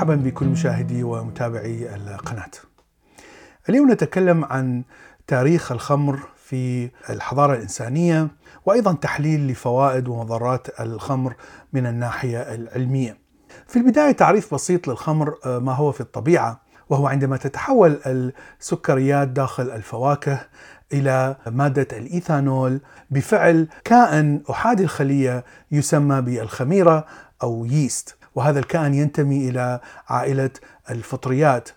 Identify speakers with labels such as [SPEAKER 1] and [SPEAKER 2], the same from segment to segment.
[SPEAKER 1] مرحبا بكل مشاهدي ومتابعي القناة. اليوم نتكلم عن تاريخ الخمر في الحضارة الإنسانية وأيضا تحليل لفوائد ومضرات الخمر من الناحية العلمية. في البداية تعريف بسيط للخمر ما هو في الطبيعة وهو عندما تتحول السكريات داخل الفواكه إلى مادة الإيثانول بفعل كائن أحادي الخلية يسمى بالخميرة أو ييست وهذا الكائن ينتمي إلى عائلة الفطريات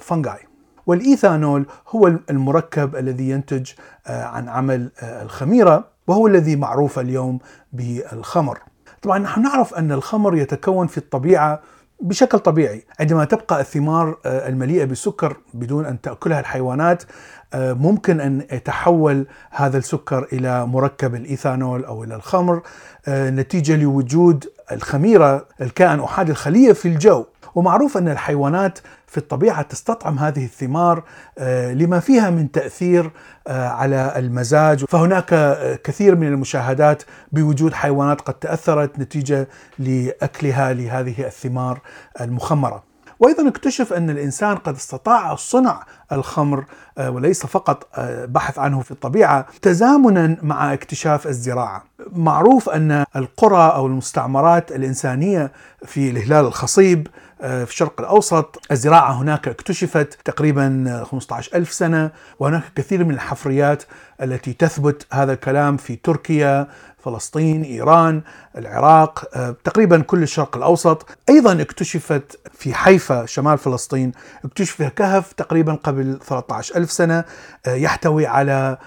[SPEAKER 1] فنجاي والإيثانول هو المركب الذي ينتج عن عمل الخميرة وهو الذي معروف اليوم بالخمر. طبعا نحن نعرف أن الخمر يتكون في الطبيعة بشكل طبيعي. عندما تبقى الثمار المليئة بالسكر بدون أن تأكلها الحيوانات ممكن أن يتحول هذا السكر إلى مركب الإيثانول أو إلى الخمر نتيجة لوجود الخميرة الكائن أحادي الخلية في الجو. ومعروف أن الحيوانات في الطبيعة تستطعم هذه الثمار لما فيها من تأثير على المزاج فهناك كثير من المشاهدات بوجود حيوانات قد تأثرت نتيجة لأكلها لهذه الثمار المخمرة وأيضا اكتشف أن الإنسان قد استطاع صنع الخمر وليس فقط بحث عنه في الطبيعة تزامنا مع اكتشاف الزراعة. معروف أن القرى أو المستعمرات الإنسانية في الهلال الخصيب في الشرق الأوسط الزراعة هناك اكتشفت تقريبا 15 ألف سنة وهناك كثير من الحفريات التي تثبت هذا الكلام في تركيا فلسطين إيران العراق تقريبا كل الشرق الأوسط. أيضا اكتشفت في حيفا شمال فلسطين اكتشف كهف تقريبا قبل 13 ألف سنة يحتوي على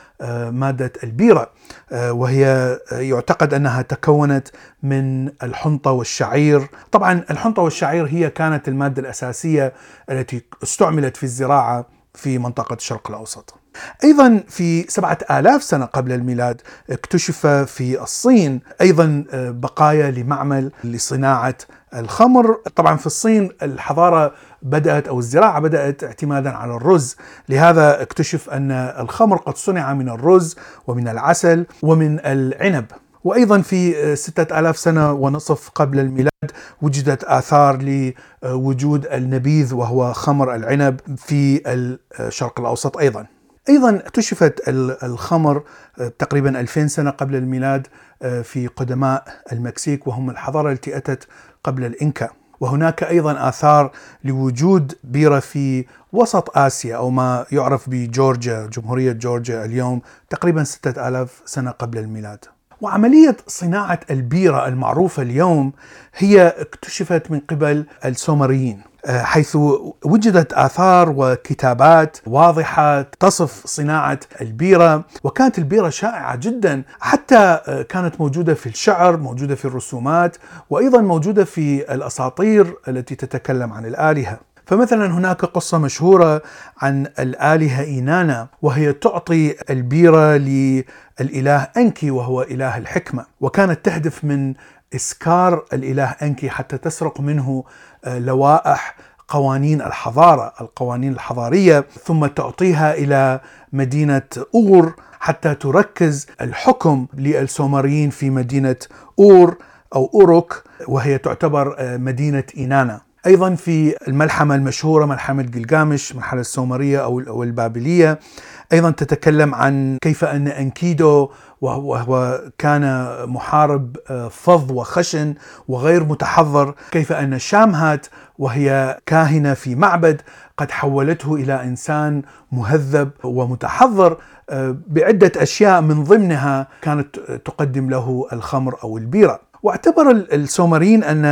[SPEAKER 1] مادة البيرة وهي يعتقد أنها تكونت من الحنطة والشعير. طبعا الحنطة والشعير هي كانت المادة الأساسية التي استعملت في الزراعة في منطقة الشرق الأوسط. أيضا في سبعة آلاف سنة قبل الميلاد اكتشف في الصين أيضا بقايا لمعمل لصناعة الخمر. طبعا في الصين الحضارة بدأت أو الزراعة بدأت اعتمادا على الرز. لهذا اكتشف أن الخمر قد صنع من الرز ومن العسل ومن العنب. وأيضا في ستة آلاف سنة ونصف قبل الميلاد وجدت آثار لوجود النبيذ وهو خمر العنب في الشرق الأوسط أيضا. أيضا اكتشفت الخمر تقريبا 2000 سنة قبل الميلاد في قدماء المكسيك وهم الحضارة التي أتت قبل الإنكا وهناك أيضا آثار لوجود بيرة في وسط آسيا أو ما يعرف بجورجيا جمهورية جورجيا اليوم تقريبا 6000 سنة قبل الميلاد. وعملية صناعة البيرة المعروفة اليوم هي اكتشفت من قبل السومريين حيث وجدت آثار وكتابات واضحة تصف صناعة البيرة وكانت البيرة شائعة جدا حتى كانت موجودة في الشعر موجودة في الرسومات وأيضا موجودة في الأساطير التي تتكلم عن الآلهة. فمثلا هناك قصة مشهورة عن الآلهة إينانا وهي تعطي البيرة للإله أنكي وهو إله الحكمة. وكانت تهدف من إسكار الإله أنكي حتى تسرق منه لوائح قوانين الحضارة القوانين الحضارية ثم تعطيها إلى مدينة أور حتى تركز الحكم للسومريين في مدينة أور أو أوروك وهي تعتبر مدينة إينانا. أيضا في الملحمة المشهورة ملحمة جلجامش المرحلة السومرية أو البابلية. أيضا تتكلم عن كيف أن أنكيدو وهو كان محارب فظ وخشن وغير متحضر. كيف أن شامهات وهي كاهنة في معبد قد حولته إلى إنسان مهذب ومتحضر بعدة أشياء من ضمنها كانت تقدم له الخمر أو البيرة. واعتبر السومريين أن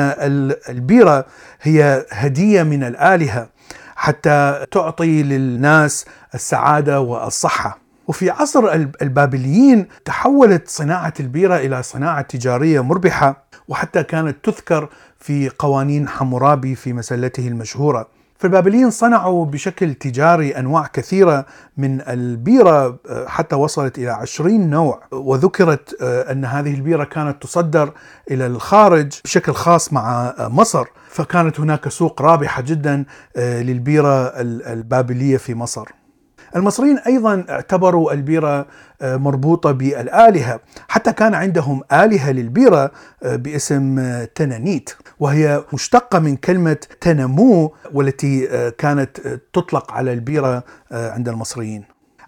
[SPEAKER 1] البيرة هي هدية من الآلهة حتى تعطي للناس السعادة والصحة. وفي عصر البابليين تحولت صناعة البيرة إلى صناعة تجارية مربحة وحتى كانت تذكر في قوانين حمورابي في مسلته المشهورة. فالبابليين صنعوا بشكل تجاري أنواع كثيرة من البيرة حتى وصلت إلى عشرين نوع. وذكرت أن هذه البيرة كانت تصدر إلى الخارج بشكل خاص مع مصر. فكانت هناك سوق رابحة جدا للبيرة البابلية في مصر. المصريين أيضا اعتبروا البيرة آه، مربوطة بالآلهة، حتى كان عندهم آلهة للبيرة آه، باسم آه، تنانيت، وهي مشتقة من كلمة تنمو والتي كانت تطلق على البيرة عند المصريين.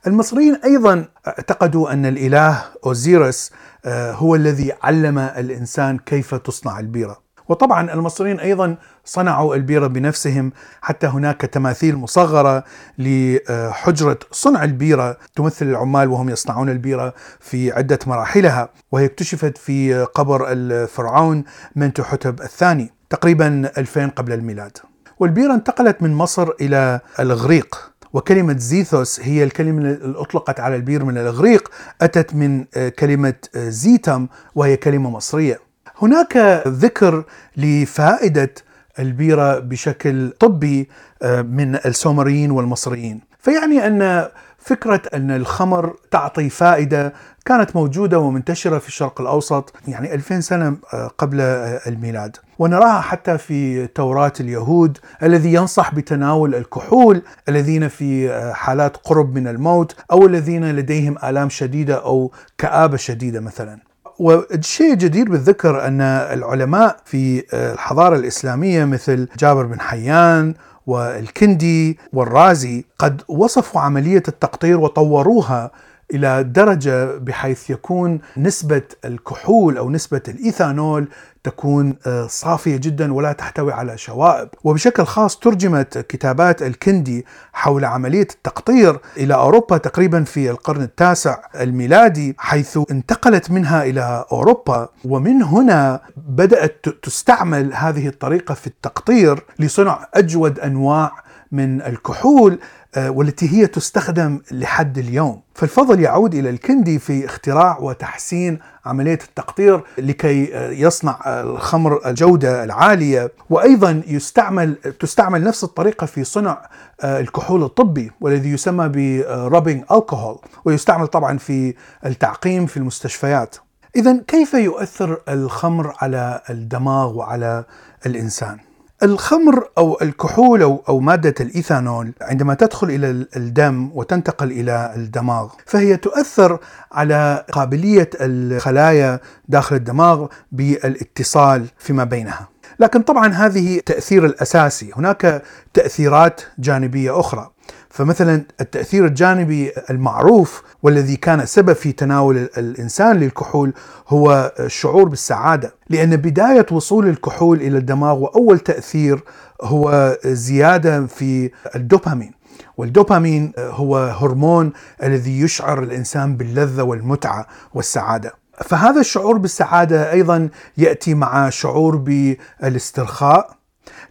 [SPEAKER 1] المصريين أيضا اعتقدوا أن الإله أوزيرس هو الذي علم الإنسان كيف تصنع البيرة. وطبعا المصريين أيضا صنعوا البيرة بنفسهم حتى هناك تماثيل مصغرة لحجرة صنع البيرة تمثل العمال وهم يصنعون البيرة في عدة مراحلها وهي اكتشفت في قبر الفرعون منتحتب الثاني تقريبا 2000 قبل الميلاد. والبيرة انتقلت من مصر إلى الإغريق وكلمة زيثوس هي الكلمة اللي أطلقت على البير من الإغريق أتت من كلمة زيتم وهي كلمة مصرية هناك ذكر لفائدة البيرة بشكل طبي آه، من السومريين والمصريين. فيعني أن فكرة أن الخمر تعطي فائدة كانت موجودة ومنتشرة في الشرق الأوسط يعني 2000 سنة آه، قبل آه، الميلاد. ونراها حتى في توراة اليهود الذي ينصح بتناول الكحول الذين في حالات قرب من الموت أو الذين لديهم آلام شديدة أو كآبة شديدة مثلا. والشيء جدير بالذكر أن العلماء في الحضارة الإسلامية مثل جابر بن حيان والكندي والرازي قد وصفوا عملية التقطير وطوروها إلى درجة بحيث يكون نسبة الكحول أو نسبة الإيثانول تكون آه، صافية جدا ولا تحتوي على شوائب، وبشكل خاص ترجمت كتابات الكندي حول عملية التقطير إلى أوروبا تقريبا في القرن التاسع الميلادي حيث انتقلت منها إلى أوروبا ومن هنا بدأت تستعمل هذه الطريقة في التقطير لصنع أجود أنواع من الكحول والتي هي تستخدم لحد اليوم. فالفضل يعود إلى الكندي في اختراع وتحسين عملية التقطير لكي آه، يصنع الخمر الجودة العالية. وأيضا يستعمل تستعمل نفس الطريقة في صنع آه، الكحول الطبي والذي يسمى برابينج الكحول ويستعمل طبعا في التعقيم في المستشفيات. اذا كيف يؤثر الخمر على الدماغ وعلى الإنسان؟ الخمر أو الكحول أو أو مادة الإيثانول عندما تدخل إلى الدم وتنتقل إلى الدماغ فهي تؤثر على قابلية الخلايا داخل الدماغ بالاتصال فيما بينها. لكن طبعا هذه تأثير الأساسي، هناك تأثيرات جانبية أخرى. فمثلا التأثير الجانبي المعروف والذي كان سبب في تناول الإنسان للكحول هو الشعور بالسعادة. لأن بداية وصول الكحول إلى الدماغ وأول تأثير هو زيادة في الدوبامين. والدوبامين هو هرمون الذي يشعر الإنسان باللذة والمتعة والسعادة. فهذا الشعور بالسعادة أيضا يأتي مع شعور بالاسترخاء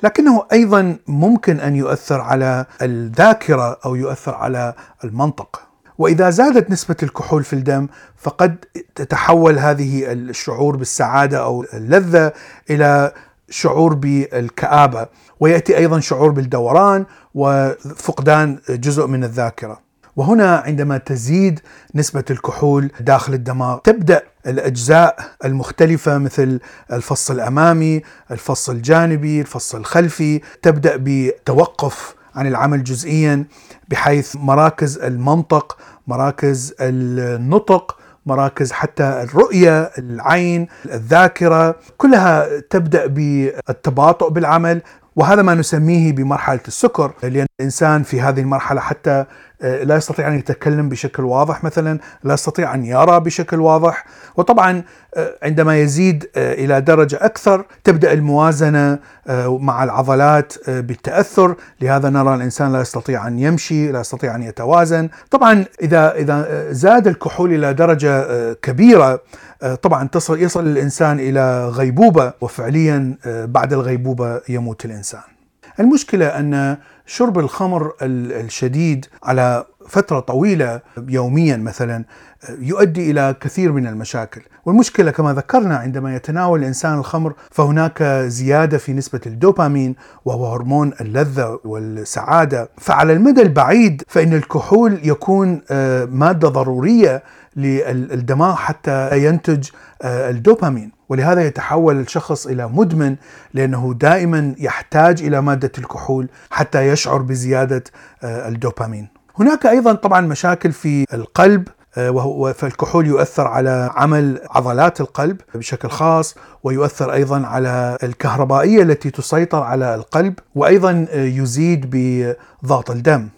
[SPEAKER 1] لكنه أيضا ممكن أن يؤثر على الذاكرة أو يؤثر على المنطق. وإذا زادت نسبة الكحول في الدم فقد تتحول هذه الشعور بالسعادة أو اللذة إلى شعور بالكآبة ويأتي أيضا شعور بالدوران وفقدان جزء من الذاكرة. وهنا عندما تزيد نسبة الكحول داخل الدماغ تبدأ الأجزاء المختلفة مثل الفص الأمامي الفص الجانبي الفص الخلفي تبدأ بتوقف عن العمل جزئيا بحيث مراكز المنطق مراكز النطق مراكز حتى الرؤية العين الذاكرة كلها تبدأ بالتباطؤ بالعمل وهذا ما نسميه بمرحلة السكر لأن الإنسان في هذه المرحلة حتى آه، لا يستطيع أن يتكلم بشكل واضح مثلا، لا يستطيع أن يرى بشكل واضح، وطبعا آه، عندما يزيد آه، إلى درجة أكثر تبدأ الموازنة مع العضلات بالتأثر، لهذا نرى الإنسان لا يستطيع أن يمشي، لا يستطيع أن يتوازن، طبعا إذا إذا زاد الكحول إلى درجة كبيرة طبعا تصل يصل الإنسان إلى غيبوبة وفعليا بعد الغيبوبة يموت الإنسان. المشكلة أن شرب الخمر الشديد على فترة طويلة يوميا مثلا يؤدي إلى كثير من المشاكل. والمشكلة كما ذكرنا عندما يتناول الإنسان الخمر فهناك زيادة في نسبة الدوبامين وهو هرمون اللذة والسعادة. فعلى المدى البعيد فإن الكحول يكون آه، مادة ضرورية للدماغ حتى ينتج آه، الدوبامين. ولهذا يتحول الشخص إلى مدمن لأنه دائما يحتاج إلى مادة الكحول حتى يشعر بزيادة آه، الدوبامين. هناك أيضا طبعا مشاكل في القلب آه، وهو فالكحول يؤثر على عمل عضلات القلب بشكل خاص ويؤثر أيضا على الكهربائية التي تسيطر على القلب وأيضا يزيد بضغط الدم.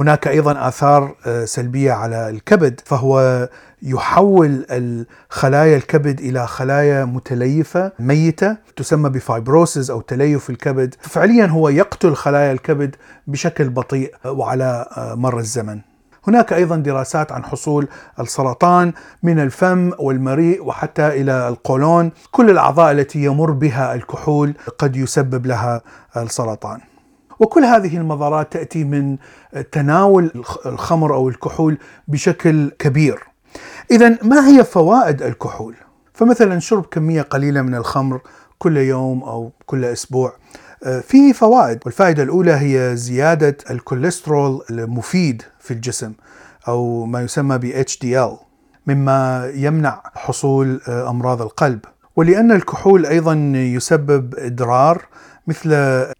[SPEAKER 1] هناك أيضا آثار سلبية على الكبد فهو يحول الخلايا الكبد إلى خلايا متليفة ميتة تسمى بفايبروسيس أو تليف الكبد. فعليا هو يقتل خلايا الكبد بشكل بطيء وعلى مر الزمن. هناك أيضا دراسات عن حصول السرطان من الفم والمريء وحتى إلى القولون. كل الأعضاء التي يمر بها الكحول قد يسبب لها السرطان. وكل هذه المضارات تأتي من تناول الخمر أو الكحول بشكل كبير. إذا ما هي فوائد الكحول؟ فمثلا شرب كمية قليلة من الخمر كل يوم أو كل أسبوع آه، فيه فوائد. والفائدة الأولى هي زيادة الكوليسترول المفيد في الجسم أو ما يسمى ب HDL مما يمنع حصول آه، أمراض القلب. ولأن الكحول أيضا يسبب إضرار مثل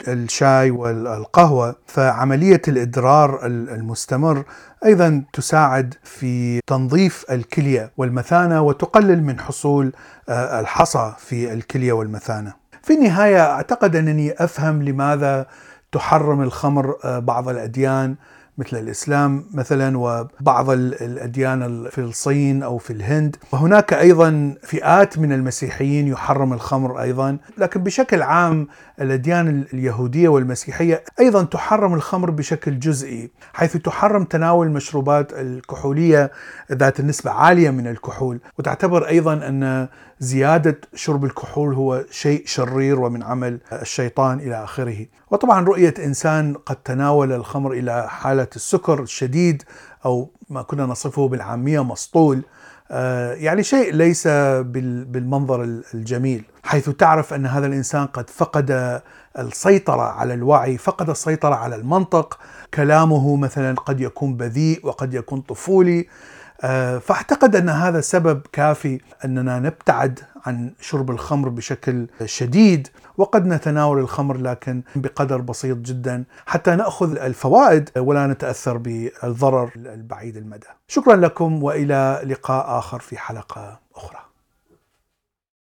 [SPEAKER 1] الشاي والقهوة فعملية الإدرار المستمر أيضا تساعد في تنظيف الكلية والمثانة وتقلل من حصول آه، الحصى في الكلية والمثانة. في النهاية أعتقد أنني أفهم لماذا تحرم الخمر آه، بعض الأديان مثل الإسلام مثلا وبعض الأديان في الصين أو في الهند. وهناك أيضا فئات من المسيحيين يحرم الخمر أيضا. لكن بشكل عام الأديان اليهودية والمسيحية أيضا تحرم الخمر بشكل جزئي حيث تحرم تناول المشروبات الكحولية ذات النسبة عالية من الكحول. وتعتبر أيضا أن زيادة شرب الكحول هو شيء شرير ومن عمل الشيطان إلى آخره. وطبعا رؤية إنسان قد تناول الخمر إلى حالة السكر الشديد أو ما كنا نصفه بالعامية مسطول. آه، يعني شيء ليس بالمنظر الجميل. حيث تعرف أن هذا الإنسان قد فقد السيطرة على الوعي، فقد السيطرة على المنطق، كلامه مثلا قد يكون بذيء وقد يكون طفولي، فأعتقد أن هذا سبب كافي أننا نبتعد عن شرب الخمر بشكل شديد وقد نتناول الخمر لكن بقدر بسيط جدا حتى نأخذ الفوائد ولا نتأثر بالضرر البعيد المدى. شكرا لكم وإلى لقاء آخر في حلقة أخرى.